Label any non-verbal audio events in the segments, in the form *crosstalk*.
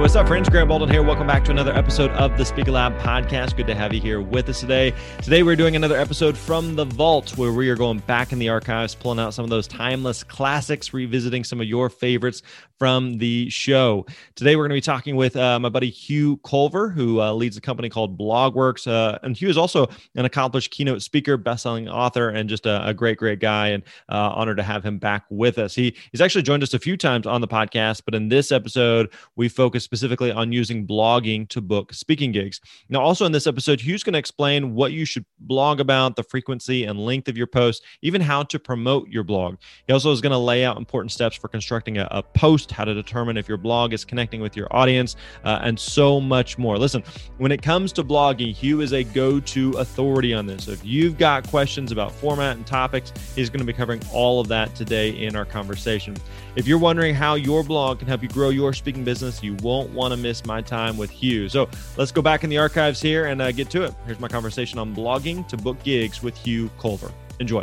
What's up, friends? Grant Baldwin here. Welcome back to another episode of the Speaker Lab podcast. Good to have you here with us today. Today, we're doing another episode from the vault where we are going back in the archives, pulling out some of those timeless classics, revisiting some of your favorites from the show. Today, we're going to be talking with uh, my buddy Hugh Culver, who uh, leads a company called Blogworks. Uh, and Hugh is also an accomplished keynote speaker, best-selling author, and just a, a great, great guy. And uh, honored to have him back with us. He he's actually joined us a few times on the podcast, but in this episode, we focus specifically on using blogging to book speaking gigs. Now, also in this episode, Hugh's going to explain what you should blog about, the frequency and length of your posts, even how to promote your blog. He also is going to lay out important steps for constructing a, a, post, how to determine if your blog is connecting with your audience, uh, and so much more. Listen, when it comes to blogging, Hugh is a go to authority on this. So if you've got questions about format and topics, he's going to be covering all of that today in our conversation. If you're wondering how your blog can help you grow your speaking business, you won't want to miss my time with Hugh. So let's go back in the archives here and uh, get to it. Here's my conversation on blogging to book gigs with Hugh Culver. Enjoy.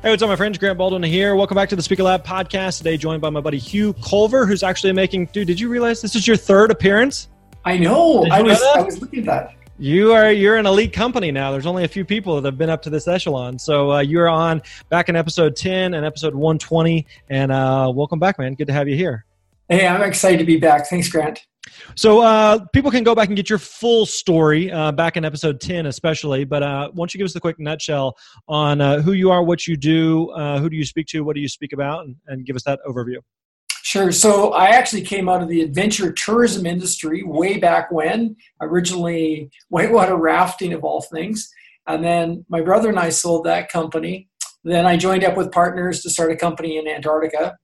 Hey, what's up, my friends? Grant Baldwin here. Welcome back to the Speaker Lab podcast. Today, joined by my buddy Hugh Culver, who's actually making. Dude, did you realize this is your third appearance? I know. I was. I was looking at that. You are you're an elite company now. There's only a few people that have been up to this echelon. So uh, you're on back in episode 10 and episode 120. And uh, welcome back, man. Good to have you here. Hey, I'm excited to be back. Thanks, Grant. So uh, people can go back and get your full story uh, back in episode 10, especially. But uh, why don't you give us the quick nutshell on uh, who you are, what you do, uh, who do you speak to, what do you speak about, and, and give us that overview. Sure. So I actually came out of the adventure tourism industry way back when, originally whitewater rafting of all things. And then my brother and I sold that company. Then I joined up with partners to start a company in Antarctica.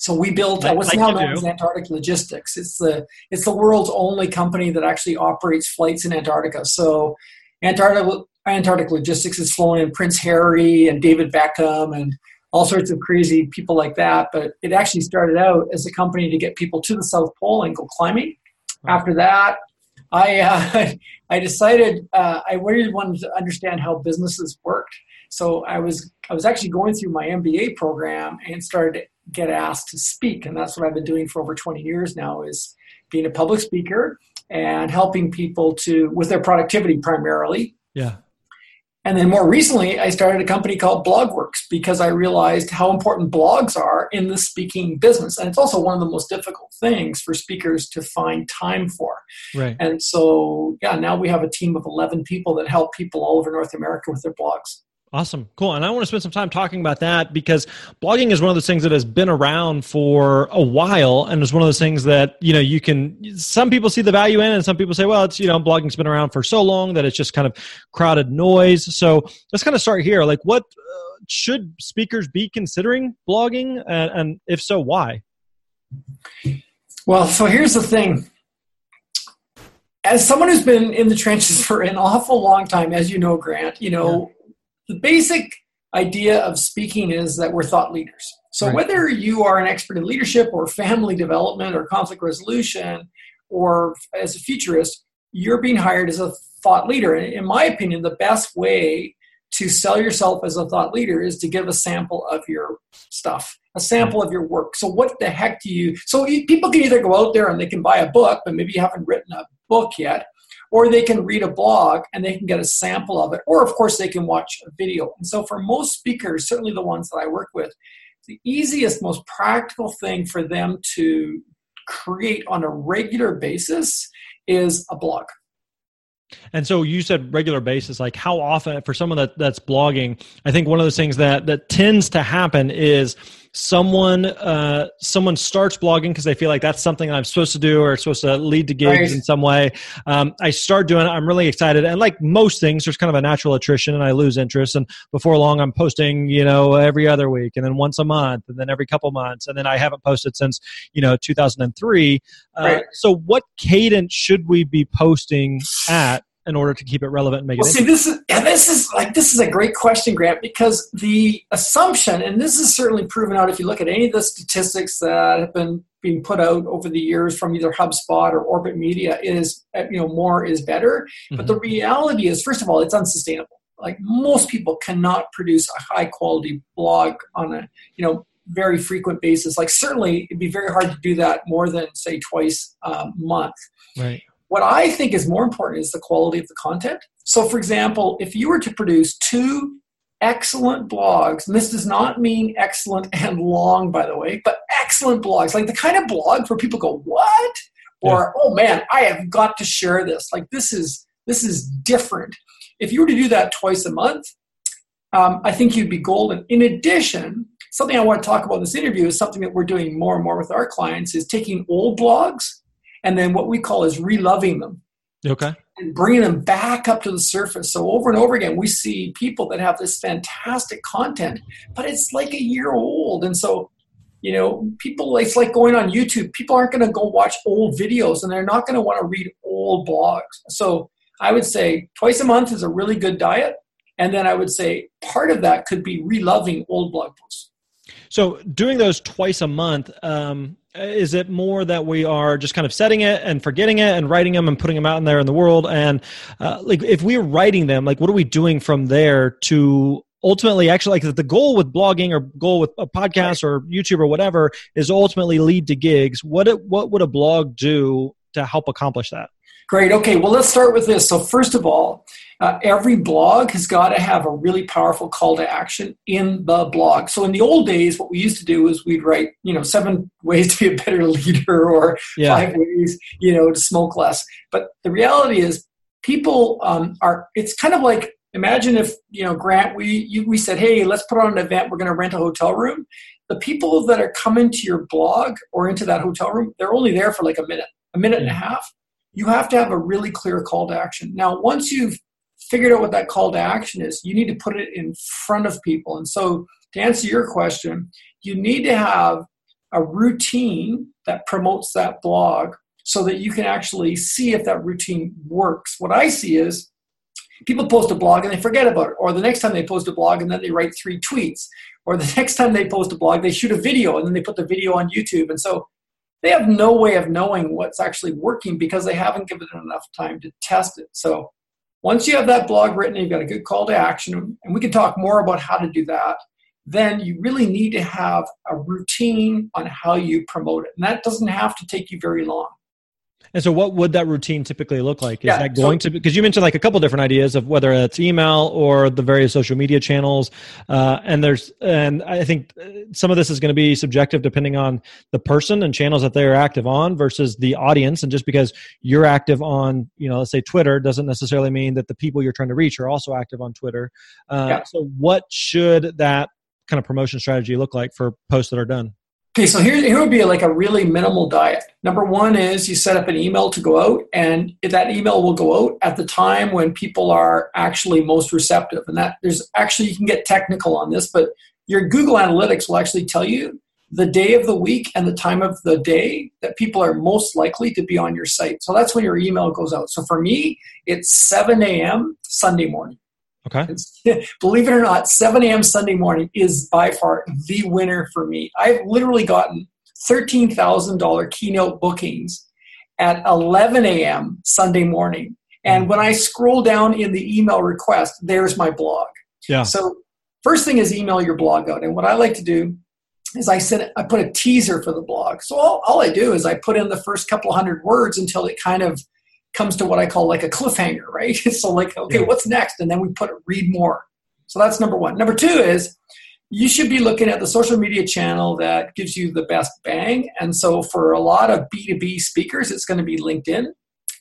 So we built uh, what's like now known as Antarctic Logistics. It's the it's the world's only company that actually operates flights in Antarctica. So Antarctic Antarctic Logistics has flown in Prince Harry and David Beckham and all sorts of crazy people like that. But it actually started out as a company to get people to the South Pole and go climbing. After that, I uh, *laughs* I decided uh, I really wanted to understand how businesses worked. So I was I was actually going through my MBA program and started to get asked to speak, and that's what I've been doing for over 20 years now. Is being a public speaker and helping people to with their productivity primarily. Yeah. And then more recently, I started a company called Blogworks because I realized how important blogs are in the speaking business. And it's also one of the most difficult things for speakers to find time for. Right. And so, yeah, now we have a team of 11 people that help people all over North America with their blogs. Awesome. Cool. And I want to spend some time talking about that because blogging is one of those things that has been around for a while and it's one of those things that, you know, you can some people see the value in and some people say, well, it's, you know, blogging's been around for so long that it's just kind of crowded noise. So, let's kind of start here. Like what uh, should speakers be considering blogging and, and if so, why? Well, so here's the thing as someone who's been in the trenches *laughs* for an awful long time, as you know, Grant, you know, the basic idea of speaking is that we're thought leaders. So right. whether you are an expert in leadership or family development or conflict resolution or as a futurist, you're being hired as a thought leader. And in my opinion, the best way to sell yourself as a thought leader is to give a sample of your stuff, a sample of your work. So what the heck do you so people can either go out there and they can buy a book, but maybe you haven't written a book yet, or they can read a blog and they can get a sample of it, or of course they can watch a video. And so for most speakers, certainly the ones that I work with, the easiest, most practical thing for them to create on a regular basis is a blog. And so you said regular basis, like how often for someone that, that's blogging, I think one of those things that that tends to happen is someone uh, someone starts blogging because they feel like that's something I'm supposed to do or it's supposed to lead to gigs right. in some way. Um, I start doing it. I'm really excited, and like most things, there's kind of a natural attrition, and I lose interest. And before long, I'm posting, you know, every other week, and then once a month, and then every couple months, and then I haven't posted since you know 2003. Uh, right. So, what cadence should we be posting at? In order to keep it relevant and make well, it. See, this is yeah, this is like this is a great question, Grant, because the assumption, and this is certainly proven out if you look at any of the statistics that have been being put out over the years from either HubSpot or Orbit Media, is you know more is better. Mm-hmm. But the mm-hmm. reality is, first of all, it's unsustainable. Like most people cannot produce a high quality blog on a you know very frequent basis. Like certainly, it'd be very hard to do that more than say twice a month. Right. What I think is more important is the quality of the content. So, for example, if you were to produce two excellent blogs, and this does not mean excellent *laughs* and long, by the way, but excellent blogs, like the kind of blog where people go, What? Or, yeah. oh man, I have got to share this. Like this is this is different. If you were to do that twice a month, um, I think you'd be golden. In addition, something I want to talk about in this interview is something that we're doing more and more with our clients is taking old blogs and then what we call is reloving them. Okay. And bringing them back up to the surface. So over and over again, we see people that have this fantastic content, but it's like a year old. And so, you know, people, it's like going on YouTube. People aren't going to go watch old videos and they're not going to want to read old blogs. So I would say twice a month is a really good diet. And then I would say part of that could be reloving old blog posts. So doing those twice a month, um, is it more that we are just kind of setting it and forgetting it and writing them and putting them out in there in the world? And uh, like, if we're writing them, like, what are we doing from there to ultimately actually like the goal with blogging or goal with a podcast or YouTube or whatever is ultimately lead to gigs. What it, what would a blog do to help accomplish that? Great. Okay. Well, let's start with this. So, first of all, uh, every blog has got to have a really powerful call to action in the blog. So, in the old days, what we used to do is we'd write, you know, seven *laughs* ways to be a better leader or yeah. five ways, you know, to smoke less. But the reality is, people um, are. It's kind of like imagine if you know Grant. We you, we said, hey, let's put on an event. We're going to rent a hotel room. The people that are coming to your blog or into that hotel room, they're only there for like a minute, a minute yeah. and a half you have to have a really clear call to action. Now, once you've figured out what that call to action is, you need to put it in front of people. And so, to answer your question, you need to have a routine that promotes that blog so that you can actually see if that routine works. What I see is people post a blog and they forget about it, or the next time they post a blog and then they write three tweets, or the *laughs* next time they post a blog, they shoot a video and then they put the video on YouTube. And so they have no way of knowing what's actually working because they haven't given it enough time to test it. So once you have that blog written, you've got a good call to action, and we can talk more about how to do that. Then you really need to have a routine on how you promote it. And that doesn't have to take you very long. And so, what would that routine typically look like? Is yeah, that going so, to because you mentioned like a couple different ideas of whether it's email or the various social media channels, uh, and there's and I think uh, some of this is going to be subjective depending on the person and channels that they're active on versus the audience. And just because you're active on, you know, let's say Twitter, doesn't necessarily mean that the people you're trying to reach are also active on Twitter. Uh, yeah. So, what should that kind of promotion strategy look like for posts that are done? Okay, so here, here would be like a really minimal diet. Number one is you set up an email to go out, and that email will go out at the time when people are actually most receptive. And that there's actually, you can get technical on this, but your Google Analytics will actually tell you the day of the week and the time of the day that people are most likely to be on your site. So that's when your email goes out. So for me, it's 7 a.m. Sunday morning. Okay. *laughs* believe it or not, 7 a.m. Sunday morning is by far the winner for me. I've literally gotten $13,000 keynote bookings at 11 a.m. Sunday morning. And mm. when I scroll down in the email request, there's my blog. Yeah. So first thing is email your blog out. And what I like to do is I send I put a teaser for the blog. So all, all I do is I put in the first couple hundred words until it kind of comes to what I call like a cliffhanger, *laughs* right? so like, okay, what's next? And then we put read more. So that's number one. Number two is you should be looking at the social media channel that gives you the best bang. And so for a lot of B2B speakers, it's going to be LinkedIn.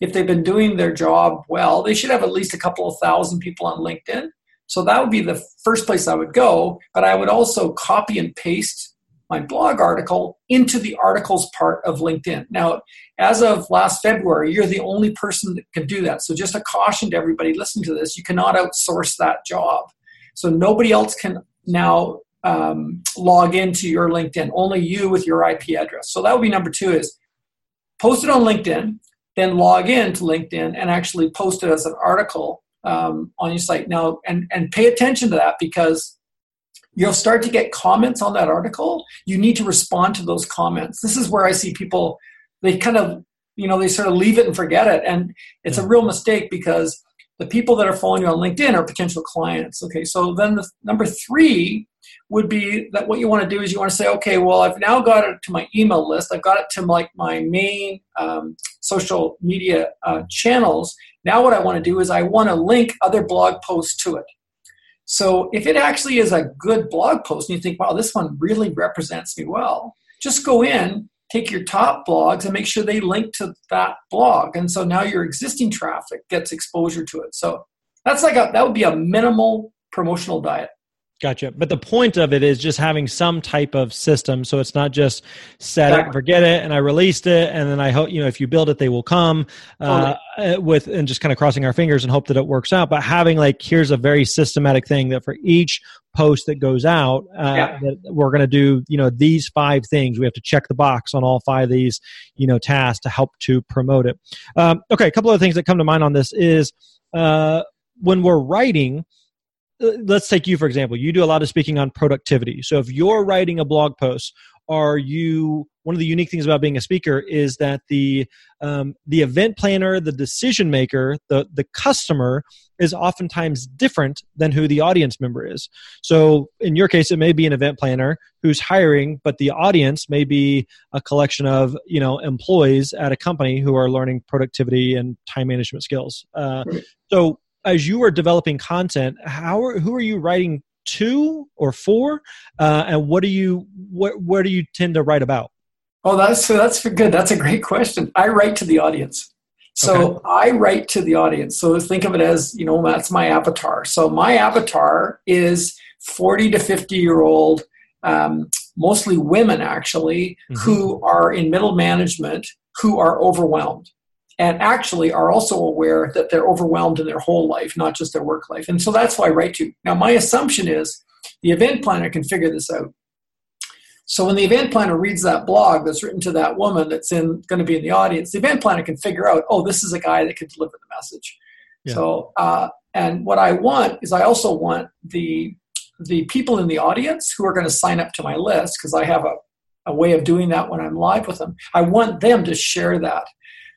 if they've been doing their job well, they should have at least a couple of thousand people on LinkedIn. So that would be the first place I would go. But I would also copy and paste my blog article into the articles part of LinkedIn. Now, as of last February, you're the only person that can do that. So just a caution to everybody listening to this, you cannot outsource that job. So nobody else can now um, log into your LinkedIn, only you with your IP address. So that would be number two is post it on LinkedIn, then log in to LinkedIn and actually post it as an article um, on your site. Now, and, and pay attention to that because you'll start to get comments on that article. You need to respond to those comments. This is where I see people, they kind of, you know, they sort of leave it and forget it. And it's a real mistake because the people that are following you on LinkedIn are potential clients. Okay, so then the number three would be that what you want to do is you want to say, okay, well, I've now got it to my email list. I've got it to like my main um, social media uh, channels. Now, what I want to do is I want to link other blog posts to it. So, if it actually is a good blog post and you think, wow, this one really represents me well, just go in, take your top blogs, and make sure they link to that blog. And so now your existing traffic gets exposure to it. So, that's like a that would be a minimal promotional diet. Gotcha. But the point of it is just having some type of system. So it's not just set exactly. it, forget it, and I released it, and then I hope, you know, if you build it, they will come uh, uh, with, and just kind of crossing our fingers and hope that it works out. But having like, here's a very systematic thing that for each post that goes out, uh, yeah. that we're going to do, you know, these five things. We have to check the box on all five of these, you know, tasks to help to promote it. Um, okay. A couple of things that come to mind on this is uh, when we're writing, let's take you for example. You do a lot of speaking on productivity. So if you're writing a blog post are you one of the unique things about being a speaker is that the um, the event planner the decision maker the the customer is oftentimes different than who the audience member is. So in your case it may be an event planner who's hiring but the audience may be a collection of you know employees at a company who are learning productivity and time management skills. Uh, so as you are developing content, how are, who are you writing to or for, uh, and what do you what where do you tend to write about? Oh, that's so that's good. That's a great question. I write to the audience. So okay. I write to the audience. So think of it as, you know, that's my avatar. So my avatar is 40 to 50 year old, um, mostly women actually, mm-hmm. who are in middle management, who are overwhelmed and actually are also aware that they're overwhelmed in their whole life, not just their work life. And so that's why I write to. Now, my assumption is the event planner can figure this out. So when the event planner reads that blog that's written to that woman that's in going to be in the audience, the event planner can figure out, oh, this is a guy that could deliver the message. Yeah. So, uh, and what I want is I also want the the people in the audience who are going to sign up to my list because I have a, a way of doing that when I'm live with them. I want them to share that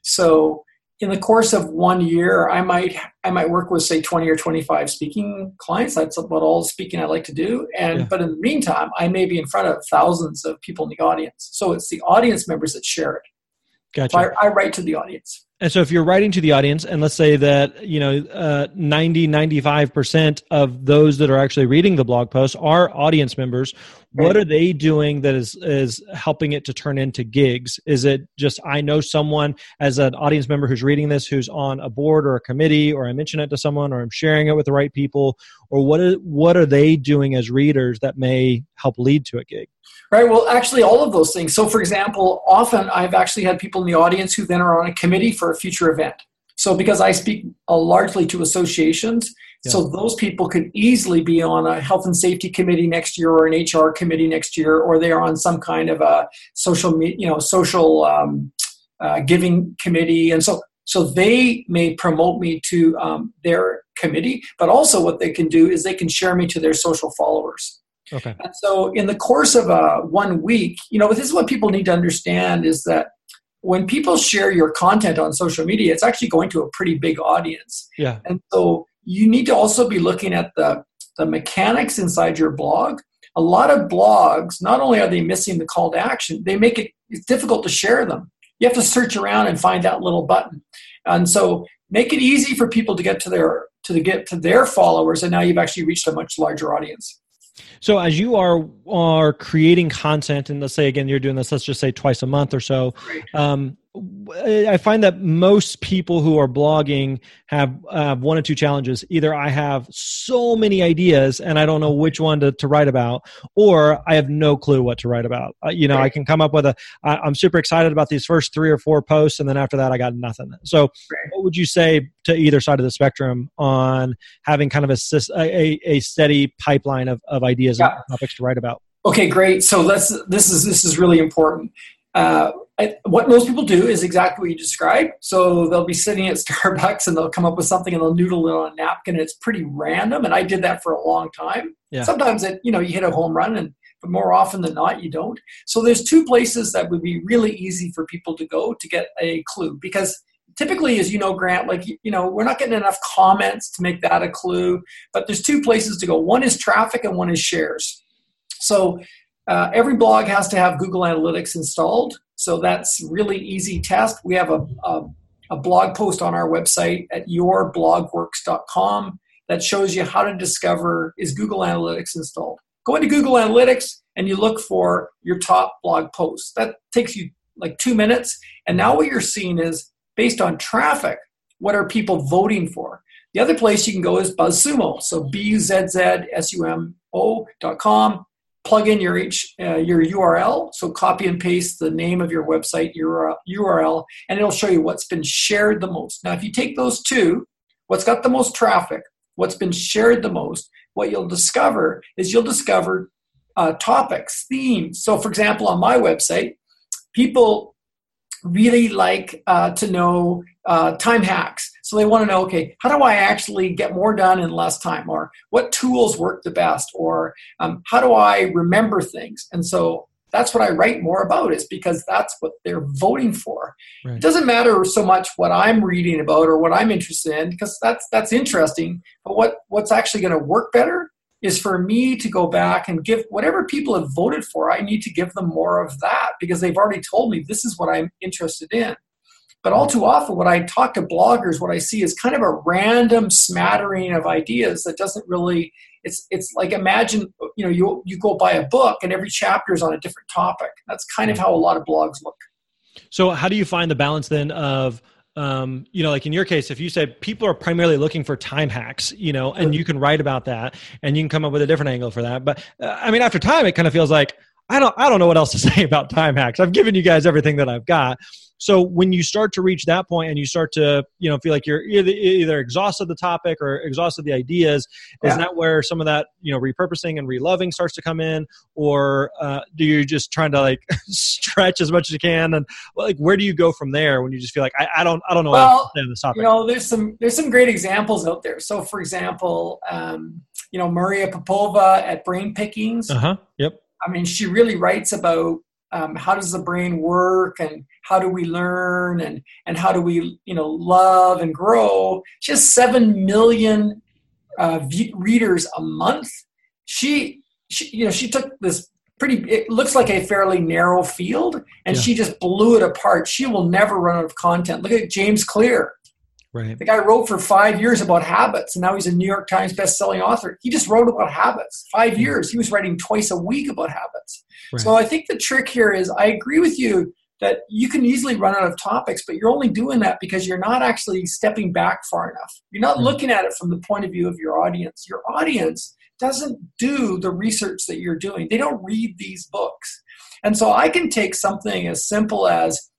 so in the course of one year, I might I might work with say 20 or 25 speaking clients. That's about all speaking I like to do. And yeah. but in the meantime, I may be in front of thousands of people in the audience. So it's the audience members that share it. Gotcha. So I, I write to the audience. And so if you're writing to the audience, and let's say that, you know, uh, 90, 95% of those that are actually reading the blog post are audience members, what are they doing that is, is helping it to turn into gigs? Is it just, I know someone as an audience member who's reading this, who's on a board or a committee, or I mention it to someone, or I'm sharing it with the right people, or what is, what are they doing as readers that may help lead to a gig? Right. Well, actually, all of those things. So, for example, often I've actually had people in the audience who then are on a committee for a future event. So, because I speak uh, largely to associations, yeah. so those people could easily be on a health and safety committee next year, or an HR committee next year, or they are on some kind of a social, you know, social um, uh, giving committee, and so so they may promote me to um, their committee, but also what they can do is they can share me to their social followers. Okay. And so, in the course of a one week, you know, this is what people need to understand is that when people share your content on social media, it's actually going to a pretty big audience. Yeah. And so, you need to also be looking at the the mechanics inside your blog. A lot of blogs, not only are they missing the call to action, they make it it's difficult to share them. You have to search around and find that little button. And so, make it easy for people to get to their to the, get to their followers, and now you've actually reached a much larger audience. So as you are are creating content, and let's say again you're doing this, let's just say twice a month or so. Um, I find that most people who are blogging have uh, one or two challenges. Either I have so many ideas and I don't know which one to, to write about, or I have no clue what to write about. Uh, you know, right. I can come up with a. I, I'm super excited about these first three or four posts, and then after that, I got nothing. So, right. what would you say to either side of the spectrum on having kind of a a, a steady pipeline of, of ideas yeah. and topics to write about? Okay, great. So let's. This is this is really important. Uh, I, what most people do is exactly what you described. So they'll be sitting at *laughs* Starbucks and they'll come up with something and they'll noodle it on a napkin. And it's pretty random, and I did that for a long time. Yeah. Sometimes it, you know, you hit a home run, and but more often than not, you don't. So there's two places that would be really easy for people to go to get a clue because typically as you know grant like you know we're not getting enough comments to make that a clue but there's two places to go one is traffic and one is shares so uh, every blog has to have Google Analytics installed. So that's really easy test. We have a, a, a blog post on our website at yourblogworks.com that shows you how to discover is Google Analytics installed. Go into Google Analytics and you look for your top blog posts. That takes you like two minutes. And now what you're seeing is based on traffic, what are people voting for? The other place you can go is BuzzSumo. So B U Z Z S U M O dot com plug in your H, uh, your URL. So copy and paste the name of your website your URL, and it'll show you what's been shared the most. Now, if you take those two, what's got the most traffic, what's been shared the most, what you'll discover is you'll discover uh, topics, themes. So, for example, on my website, people really like uh, to know uh, time hacks. So they want to know, okay, how do I actually get more done in less time? Or what tools work the best? Or um, how do I remember things? And so that's what I write more about is because that's what they're voting for. Right. It doesn't matter so much what I'm reading about or what I'm interested in because that's that's interesting. But what what's actually going to work better is for me to go back and give whatever people have voted for. I need to give them more of that because they've already told me this is what I'm interested in. But all too often, when I talk to bloggers, what I see is kind of a random smattering of ideas that doesn't really. It's it's like imagine you know you you go buy a book and every chapter is on a different topic. That's kind of hmm. how a lot of blogs look. So how do you find the balance then of um, you know, like in your case, if you say people are primarily looking for time hacks, you know, and you can write about that and you can come up with a different angle for that. But uh, I mean, after time, it kind of feels like I don't, I don't know what else to *laughs* say about time hacks. I've given you guys everything that I've got. So when you start to reach that point and you start to, you know, feel like you're either, either exhausted the topic or exhausted the ideas, yeah. is that where some of that, you know, repurposing and reloving starts to come in, or uh, do you just trying to like *laughs* stretch as much as you can, and like where do you go from there when you just feel like I, I don't, I don't know well, what to this topic? You know, there's some there's some great examples out there. So for example, um, you know, Maria Popova at Brain Pickings. Uh huh. Yep. I mean, she really writes about um, how does the brain work and how do we learn and and how do we you know love and grow? She has 7 million uh, readers a month. She, she you know she took this pretty it looks like a fairly narrow field and yeah. she just blew it apart. She will never run out of content. Look at james clear Right. The guy wrote for five years about habits, and now he's a New York Times best-selling author. He just wrote about habits. Five years, he was writing twice a week about habits. Right. So I think the trick here is, I agree with you that you can easily run out of topics, but you're only doing that because you're not actually stepping back far enough. You're not right. looking at it from the point of view of your audience. Your audience doesn't do the research that you're doing. They don't read these books. And so I can take something as simple as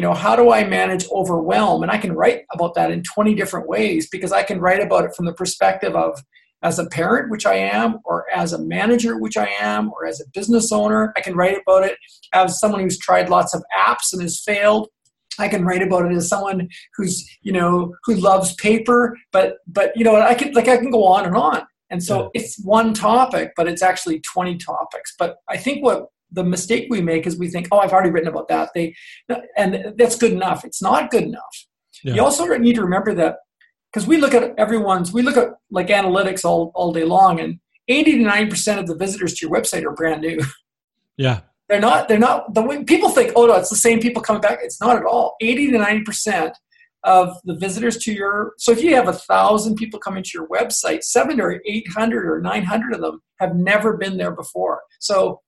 you know how do i manage overwhelm and i can write about that in 20 different ways because i can write about it from the perspective of as a parent which i am or as a manager which i am or as a business owner i can write about it as someone who's tried lots of apps and has failed I can write about it as someone who's you know who loves paper, but but you know I can like I can go on and on. And so yeah. it's one topic, but it's actually 20 topics. But I think what the mistake we make is we think, oh, I've already written about that. They, and that's good enough. It's not good enough. Yeah. You also need to remember that because we look at everyone's, we look at like analytics all, all day long, and 80 to 90% of the visitors to your website are brand new. *laughs* Yeah. They're not, they're not, the way people think, oh, no, it's the same people coming back. It's not at all. 80 to 90% of the visitors to your, so if you have a thousand people coming to your website, seven or 800 or 900 of them have never been there before. So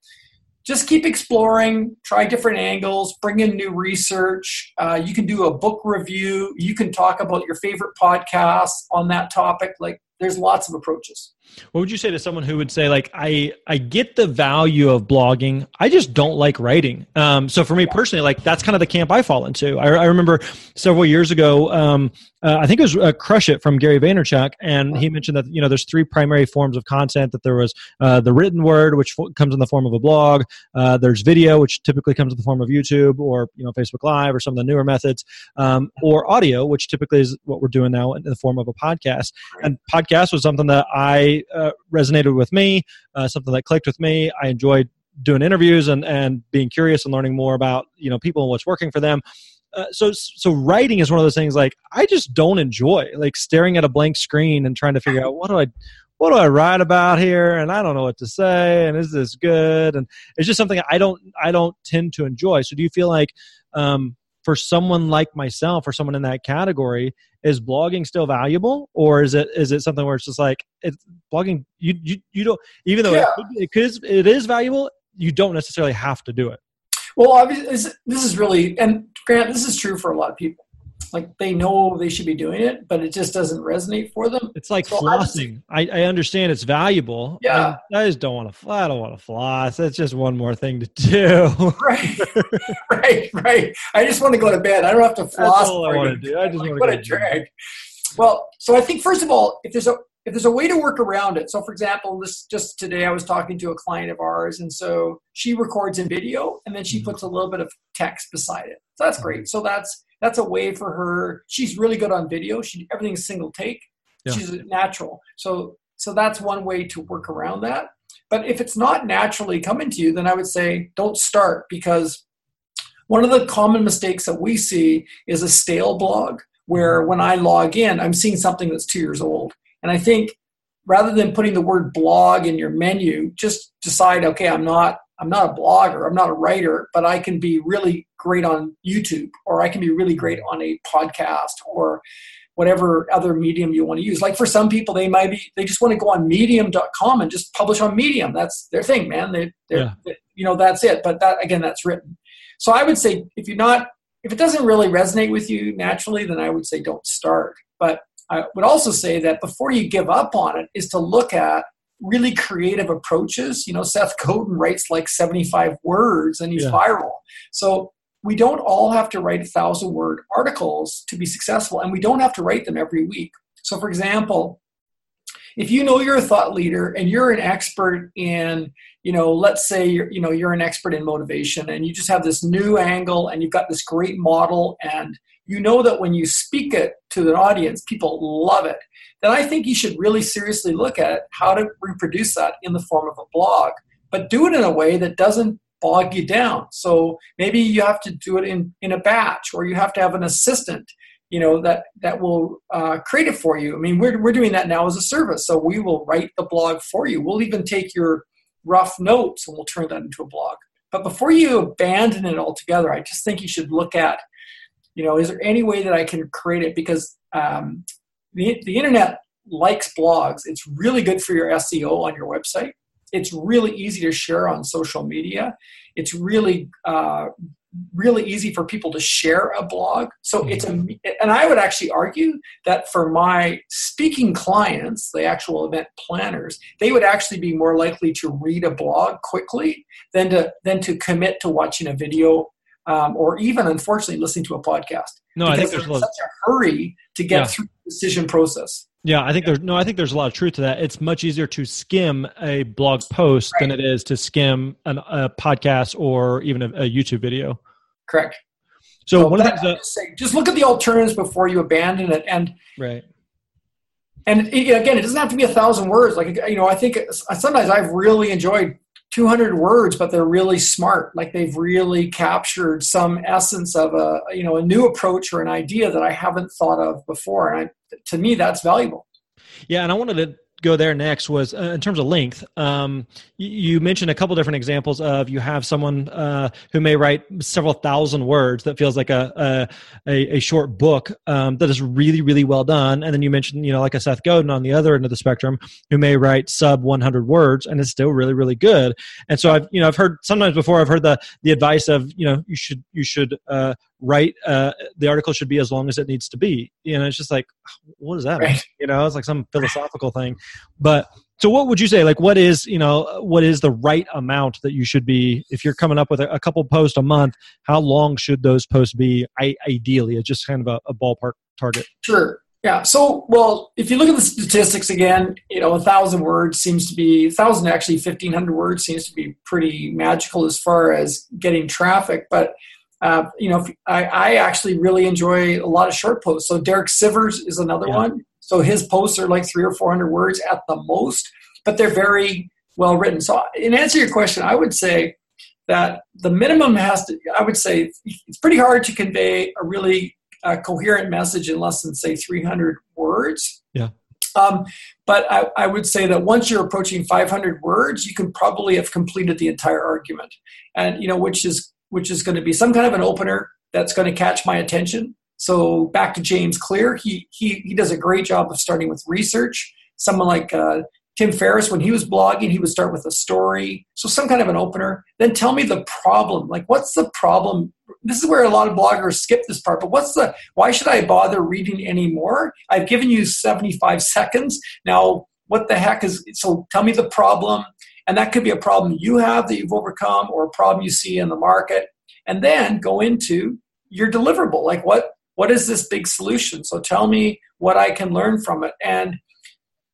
just keep exploring, try different angles, bring in new research. Uh, you can do a book review. You can talk about your favorite podcasts on that topic. Like, there's lots of approaches. What would you say to someone who would say, like, I I get the value of blogging, I just don't like writing. Um, so for me personally, like that's kind of the camp I fall into. I, I remember several years ago, um, uh, I think it was uh, Crush It from Gary Vaynerchuk, and he mentioned that you know there's three primary forms of content. That there was uh, the written word, which f- comes in the form of a blog. Uh, there's video, which typically comes in the form of YouTube or you know Facebook Live or some of the newer methods, um, or audio, which typically is what we're doing now in the form of a podcast. And podcast was something that I uh, resonated with me, uh, something that clicked with me. I enjoyed doing interviews and, and being curious and learning more about you know people and what's working for them. Uh, so so writing is one of those things like I just don't enjoy like staring at a blank screen and trying to figure out what do I what do I write about here and I don't know what to say and is this good and it's just something I don't I don't tend to enjoy. So do you feel like um, for someone like myself or someone in that category is blogging still valuable? Or is it is it something where it's just like it's blogging you you, you don't even though yeah. it, it, is, it is valuable you don't necessarily have to do it. Well obviously this is really and grant this is true for a lot of people like they know they should be doing it, but it just doesn't resonate for them. It's like so flossing. I, I, understand it's valuable. Yeah, I, I just don't want to. fly. I don't want to floss. That's just one more thing to do. right, *laughs* right, right. I just want to go to bed. I don't have to floss. That's all I want to do. I just *laughs* like, want to what a drag. Well, so I think first of all, if there's a if there's a way to work around it. So, for example, this just today I was talking to a client of ours, and so she records in video, and then she mm-hmm. puts a little bit of text beside it. So that's great. So that's that's a way for her. She's really good on video. She everything's single take. Yeah. She's natural. So so that's one way to work around that. But if it's not naturally coming to you, then I would say don't start because one of the common mistakes that we see is a stale blog where mm-hmm. when I log in, I'm seeing something that's two years old. And I think rather than putting the word blog in your menu, just decide, okay, I'm not I'm not a blogger, I'm not a writer, but I can be really great on YouTube or I can be really great on a podcast or whatever other medium you want to use. Like for some people, they might be, they just want to go on medium.com and just publish on medium. That's their thing, man. They, yeah. they, you know, that's it. But that, again, that's written. So I would say if you're not, if it doesn't really resonate with you naturally, then I would say don't start. But I would also say that before you give up on it is to look at really creative approaches. You know, Seth Godin writes like 75 words and he's yeah. viral. So we don't all have to write a thousand word articles to be successful, and we don't have to write them every week. So, for example, if you know you're a thought leader and you're an expert in you know let's say you're you know you're an expert in motivation and you just have this new angle and you've got this great model and you know that when you speak it to an audience people love it then I think you should really seriously look at how to reproduce that in the form of a blog, but do it in a way that doesn't bog you down. So maybe you have to do it in, in a batch, or you have to have an assistant, you know, that that will uh, create it for you. I mean, we're we're doing that now as a service, so we will write the blog for you. We'll even take your rough notes and we'll turn that into a blog. But before you abandon it altogether, I just think you should look at, you know, is there any way that I can create it? Because um, the, the internet likes blogs. It's really good for your SEO on your website. It's really easy to share on social media. It's really uh, really easy for people to share a blog. So it's a, and I would actually argue that for my speaking clients, the actual event planners, they would actually be more likely to read a blog quickly than to than to commit to watching a video um, or even unfortunately listening to a podcast. No, I think there's such a hurry to get yeah. through decision process. Yeah, I think there's no. I think there's a lot of truth to that. It's much easier to skim a blog post right. than it is to skim an, a podcast or even a, a YouTube video. Correct. So, so one of the things that, just look at the alternatives before you abandon it, and right. And it, again, it doesn't have to be a thousand words. Like you know, I think sometimes I've really enjoyed 200 words but they're really smart. Like they've really captured some essence of a you know a new approach or an idea that i haven't thought of before. And I, to me that's valuable. Yeah and i wanted to go there next was uh, in terms of length. Um, you, mentioned a couple different examples of you have someone uh, who may write several thousand words that feels like a a, a short book um, that is really really well done, and then you mentioned you know like a Seth Godin on the other end of the spectrum who may write sub 100 words and is still really really good. And so I've you know I've heard sometimes before I've heard the the advice of you know you should you should uh, write uh, the article should be as long as it needs to be. You know, it's just like what does that right. *laughs* You know, it's like some philosophical thing. But so what would you say like what is you know what is the right amount that you should be if you're coming up with a, a couple posts a month how long should those posts be I, ideally it's just kind of a, a ballpark target sure yeah. So, well, if you look at the statistics again, you know, a thousand words seems to be, a thousand actually, 1500 words seems to be pretty magical as far as getting traffic. But, uh, you know, I, I, actually really enjoy a lot of short posts. So, Derek Sivers is another yeah. one. So, his posts are like three or 400 words at the most, but they're very well written. So, in answer to your question, I would say that the minimum has to, I would say it's pretty hard to convey a really a coherent message in less than say 300 words. Yeah. Um, but I, I, would say that once you're approaching 500 words, you can probably have completed the entire argument, and you know which is which is going to be some kind of an opener that's going to catch my attention. So back to James Clear, he he he does a great job of starting with research. Someone like uh, Tim Ferriss, when he was blogging, he would start with a story, so some kind of an opener. Then tell me the problem. Like, what's the problem this is where a lot of bloggers skip this part but what's the why should i bother reading anymore i've given you 75 seconds now what the heck is so tell me the problem and that could be a problem you have that you've overcome or a problem you see in the market and then go into your deliverable like what what is this big solution so tell me what i can learn from it and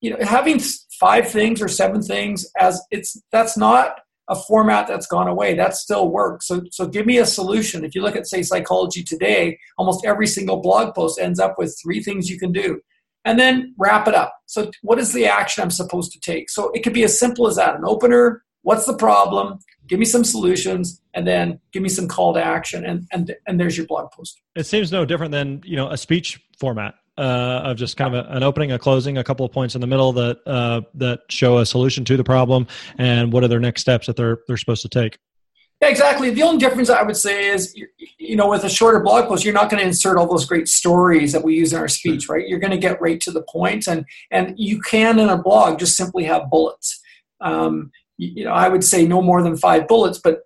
you know having five things or seven things as it's that's not a format that's gone away. That still works. So, so give me a solution. If you look at, say, Psychology Today, almost every single blog post ends up with three things you can do. And then wrap it up. So, what is the action I'm supposed to take? So, it could be as simple as that an opener, what's the problem, give me some solutions, and then give me some call to action. And, and, and there's your blog post. It seems no different than you know a speech format uh, of just kind of a, an opening, a closing, a couple of points in the middle that uh, that show a solution to the problem and what are their next steps that they're they're supposed to take. Yeah, exactly. The only difference I would say is, you know, with a shorter blog post, you're not going to insert all those great stories that we use in our speech, right? You're going to get right to the point, and and you can in a blog just simply have bullets. Um, you know, I would say no more than five bullets, but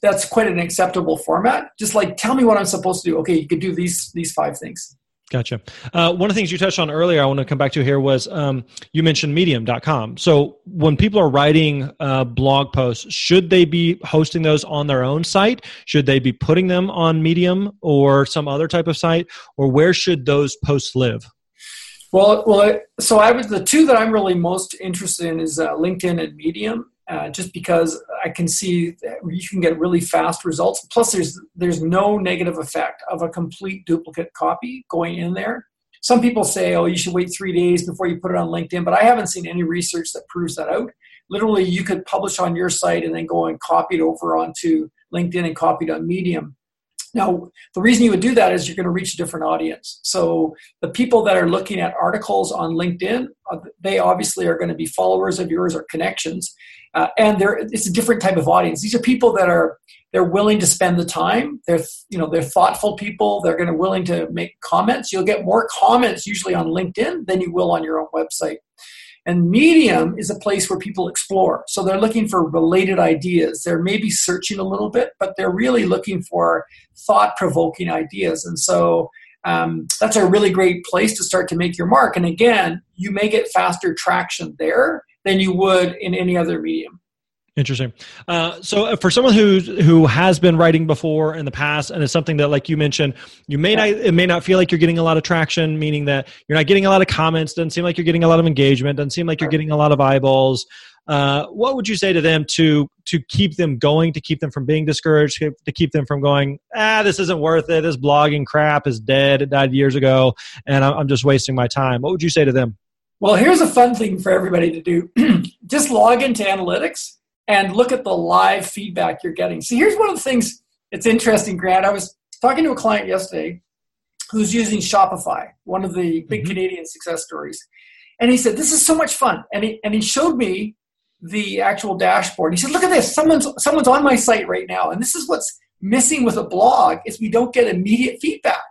that's quite an acceptable format. Just like tell me what I'm supposed to do. Okay, you could do these these five things. Gotcha. Uh, one of the things you touched on earlier, I want to come back to here was um, you mentioned medium.com. So when people are writing uh, blog posts, should they be hosting those on their own site? Should they be putting them on Medium or some other type of site? Or where should those posts live? Well, well, so I was the two that I'm really most interested in is uh, LinkedIn and Medium. Uh, just because I can see you can get really fast results. Plus, there's there's no negative effect of a complete duplicate copy going in there. Some people say, "Oh, you should wait three days before you put it on LinkedIn," but I haven't seen any research that proves that out. Literally, you could publish on your site and then go and copy it over onto LinkedIn and copy it on Medium. Now, the reason you would do that is you're going to reach a different audience. So, the people that are looking at articles on LinkedIn, uh, they obviously are going to be followers of yours or connections uh, and they're it's a different type of audience. These are people that are they're willing to spend the time. They're you know they're thoughtful people. They're going to willing to make comments. You'll get more comments usually on LinkedIn than you will on your own website. And Medium is a place where people explore. So they're looking for related ideas. They're maybe searching a little bit, but they're really looking for thought provoking ideas. And so um, that's a really great place to start to make your mark. And again, you may get faster traction there than you would in any other medium. Interesting. Uh, so, uh, for someone who who has been writing before in the past, and it's something that, like you mentioned, you may not it may not feel like you're getting a lot of traction, meaning that you're not getting a lot of comments. Doesn't seem like you're getting a lot of engagement. Doesn't seem like you're getting a lot of eyeballs. Uh, what would you say to them to to keep them going, to keep them from being discouraged, to keep them from going, ah, this isn't worth it. This blogging crap is dead. It died years ago, and I'm just wasting my time. What would you say to them? Well, here's a fun thing for everybody to do *clears throat* just log into analytics and look at the live feedback you're getting. See, here's one of the things it's interesting, Grant. I was talking to a client yesterday who's using Shopify, one of the big mm-hmm. Canadian success stories. And he said, This is so much fun. And he, and he showed me the actual dashboard. He said, Look at this. Someone's, someone's on my site right now. And this is what's missing with a blog is we don't get immediate feedback.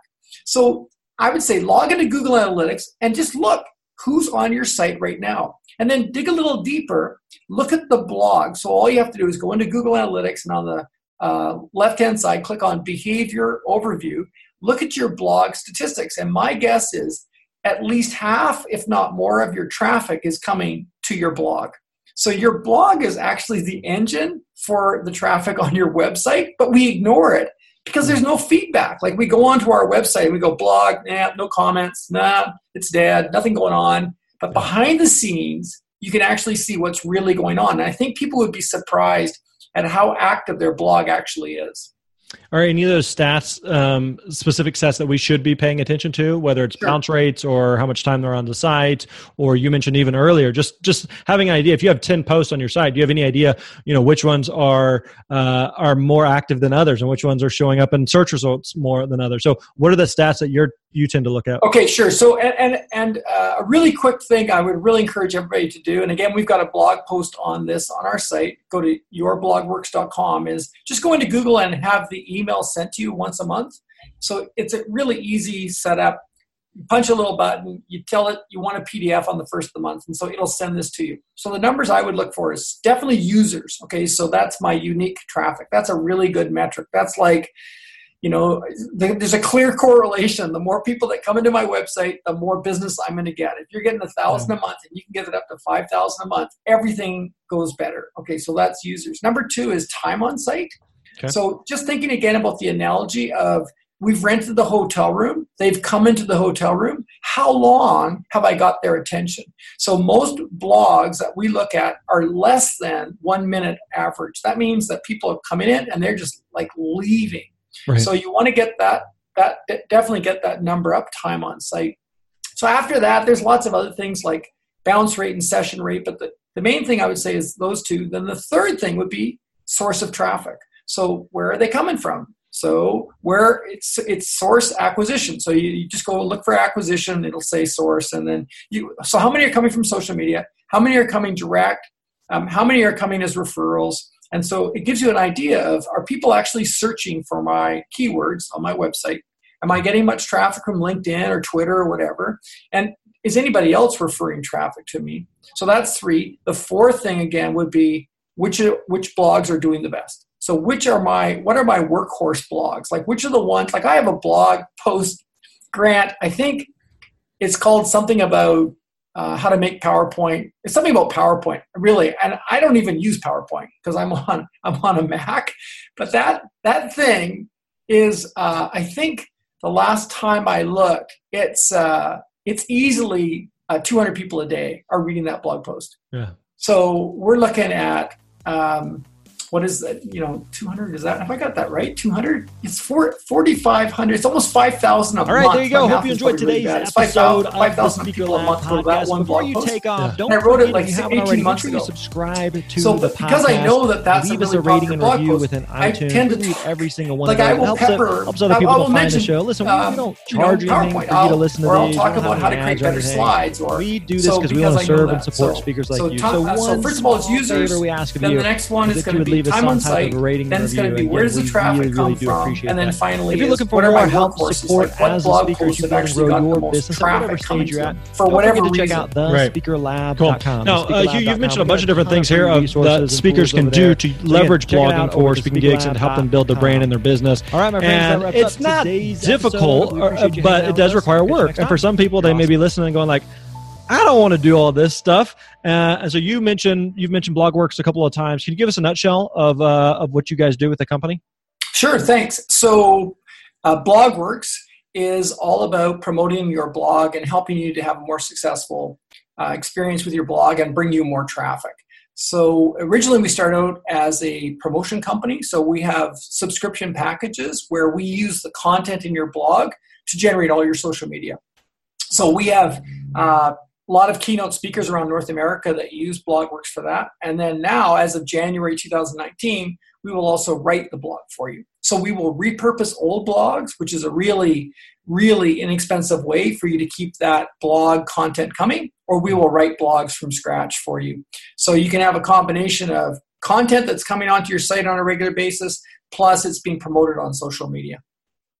So I would say log into Google Analytics and just look who's on your site right now. And then dig a little deeper, look at the blog. So all you have to do is go into Google Analytics and on the uh, left hand side, click on Behavior Overview, look at your blog statistics. And my guess is at least half, if not more, of your traffic is coming to your blog. So your blog is actually the engine for the traffic on your website, but we ignore it because there's no feedback. Like we go onto our website and we go blog, nah, no comments, nah, it's dead, nothing going on. But behind the scenes, you can actually see what's really going on. And I think people would be surprised at how active their blog actually is. Are any of those stats um, specific stats that we should be paying attention to, whether it's sure. bounce rates or how much time they're on the site, or you mentioned even earlier, just just having an idea. If you have ten posts on your site, do you have any idea, you know, which ones are uh, are more active than others, and which ones are showing up in search results more than others? So, what are the stats that you're you tend to look at? Okay, sure. So, and and, and uh, a really quick thing I would really encourage everybody to do, and again, we've got a blog post on this on our site. Go to yourblogworks.com. Is just go into Google and have the email sent to you once a month. So it's a really easy setup. You punch a little button, you tell it you want a PDF on the first of the month, and so it'll send this to you. So the numbers I would look for is definitely users. Okay, so that's my unique traffic. That's a really good metric. That's like you know there's a clear correlation. The more people that come into my website the more business i'm going to get. If you're getting a thousand a month and you can get it up to five thousand a month everything goes better. Okay so that's users. Number two is time on site. Okay. so just thinking again about the analogy of we've rented the hotel room they've come into the hotel room. How long have i got their attention? So most blogs that we look at are less than one minute average. That means that people are coming in and they're just like leaving Right. So you want to get that that definitely get that number up time on site. So after that, there's lots of other things like bounce rate and session rate, but the, the main thing I would say is those two. Then the third thing would be source of traffic. So where are they coming from? So where it's it's source acquisition. So you, you just go look for acquisition, it'll say source, and then you. So how many are coming from social media? How many are coming direct? Um, how many are coming as referrals? And so it gives you an idea of are people actually searching for my keywords on my website? Am I getting much traffic from LinkedIn or Twitter or whatever? And is anybody else referring traffic to me? So that's three. The fourth thing again would be which which blogs are doing the best. So which are my what are my workhorse blogs? Like which are the ones like I have a blog post grant, I think it's called something about uh, how to make PowerPoint. It's something about PowerPoint, really. And I don't even use PowerPoint because I'm on *laughs* I'm on a Mac. But that that thing is, uh, I think, the last time I looked, it's uh, it's easily uh, 200 people a day are reading that blog post. Yeah. So we're looking at um, what is that? You know, 200 is that? Have I got that right? 200? It's 4,500. it's almost 5,000 a month. All right, there you go. Hope you enjoyed today's really episode 5,000 people a month for that one Before you take off, yeah. don't I wrote it like 18 already, months ago. subscribe to so, the podcast. Because I know that that's leave a really a rating and review within iTunes. I tend to read every single one like of. I will helps, pepper, helps other people to find the show. Listen, we um, don't charge you anything for you to listen to these. Or I'll talk about how to create better slides. We do this because we want to serve and support speakers like you. So first of all, it's users. we ask of you. Then the next one is going to be time on site rating. Then it's going to be where does the traffic really, come really from, and then that. finally, if you're looking for more help, support like as a speaker, you can grow your business at whatever stage you're at. For whatever to check out thespeakerlab.com. Cool. Now, uh, you, you've mentioned a bunch of different things here that speakers can do to leverage blogging for speaking gigs and help them build their brand and their business. All right, my friends, and it's not difficult, uh, but it does require work. And for some people, they may be listening and going like. I don't want to do all this stuff. Uh, so you mentioned you've mentioned BlogWorks a couple of times. Can you give us a nutshell of uh, of what you guys do with the company? Sure, thanks. So uh, BlogWorks is all about promoting your blog and helping you to have a more successful uh, experience with your blog and bring you more traffic. So originally we started out as a promotion company. So we have subscription packages where we use the content in your blog to generate all your social media. So we have uh, a lot of keynote speakers around North America that use BlogWorks for that. And then now, as of January 2019, we will also write the blog for you. So we will repurpose old blogs, which is a really, really inexpensive way for you to keep that blog content coming, or we will write blogs from scratch for you. So you can have a combination of content that's coming onto your site on a regular basis, plus it's being promoted on social media.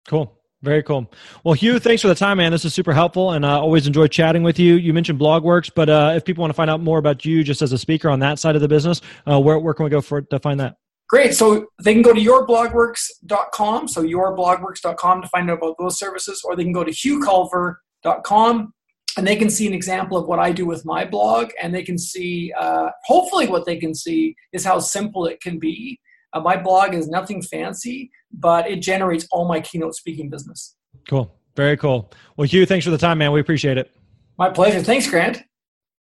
Cool. Very cool. Well, Hugh, thanks for the time, man. This is super helpful, and I uh, always enjoy chatting with you. You mentioned BlogWorks, but uh, if people want to find out more about you just as a speaker on that side of the business, uh, where, where can we go for to find that? Great. So they can go to yourblogworks.com, so yourblogworks.com to find out about those services, or they can go to hughculver.com and they can see an example of what I do with my blog, and they can see, uh, hopefully, what they can see is how simple it can be. Uh, my blog is nothing fancy, but it generates all my keynote speaking business. Cool. Very cool. Well, Hugh, thanks for the time, man. We appreciate it. My pleasure. Thanks, Grant.